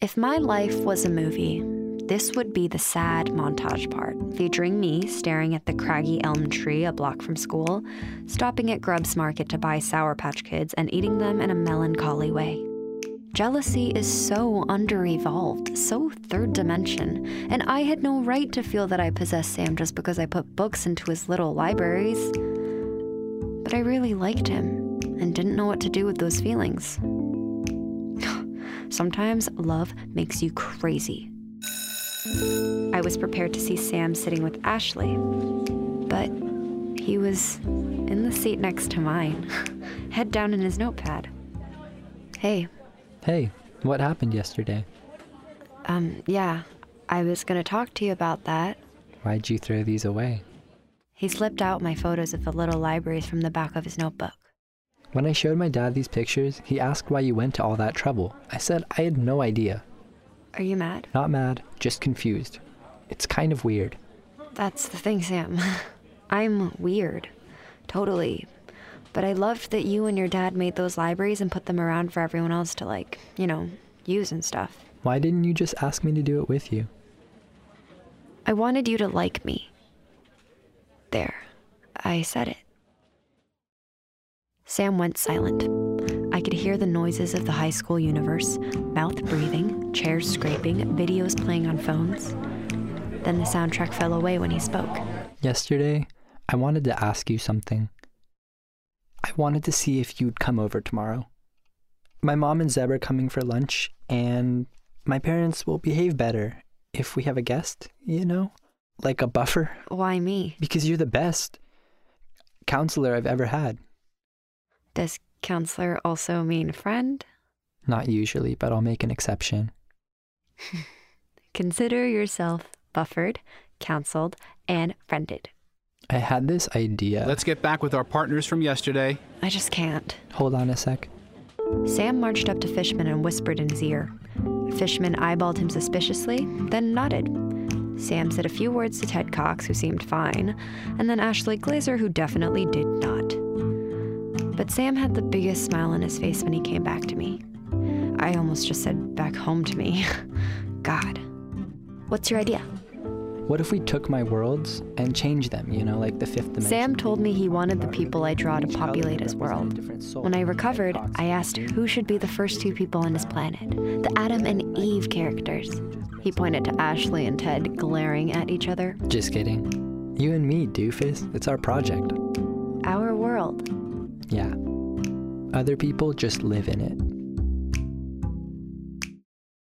If my life was a movie, this would be the sad montage part, featuring me staring at the craggy elm tree a block from school, stopping at Grubbs Market to buy Sour Patch Kids and eating them in a melancholy way. Jealousy is so under-evolved, so third dimension, and I had no right to feel that I possessed Sam just because I put books into his little libraries. But I really liked him and didn't know what to do with those feelings. Sometimes love makes you crazy. I was prepared to see Sam sitting with Ashley, but he was in the seat next to mine, head down in his notepad. Hey, Hey, what happened yesterday? um, yeah, I was gonna talk to you about that. Why'd you throw these away? He slipped out my photos of the little libraries from the back of his notebook. When I showed my dad these pictures, he asked why you went to all that trouble. I said I had no idea. Are you mad? Not mad, just confused. It's kind of weird. That's the thing, Sam. I'm weird. Totally. But I loved that you and your dad made those libraries and put them around for everyone else to, like, you know, use and stuff. Why didn't you just ask me to do it with you? I wanted you to like me. There. I said it. Sam went silent. I could hear the noises of the high school universe mouth breathing, chairs scraping, videos playing on phones. Then the soundtrack fell away when he spoke. Yesterday, I wanted to ask you something. I wanted to see if you'd come over tomorrow. My mom and Zeb are coming for lunch, and my parents will behave better if we have a guest, you know? Like a buffer, Why me? because you're the best counselor I've ever had. Does counselor also mean friend? Not usually, but I'll make an exception. Consider yourself buffered, counseled, and friended. I had this idea. Let's get back with our partners from yesterday. I just can't. Hold on a sec. Sam marched up to Fishman and whispered in his ear. Fishman eyeballed him suspiciously, then nodded. Sam said a few words to Ted Cox, who seemed fine, and then Ashley Glazer, who definitely did not. But Sam had the biggest smile on his face when he came back to me. I almost just said back home to me. God. What's your idea? What if we took my worlds and changed them, you know, like the fifth dimension? Sam told me he wanted the people I draw to populate his world. When I recovered, I asked who should be the first two people on his planet the Adam and Eve characters. He pointed to Ashley and Ted glaring at each other. Just kidding. You and me, doofus. It's our project. Our world. Other people just live in it.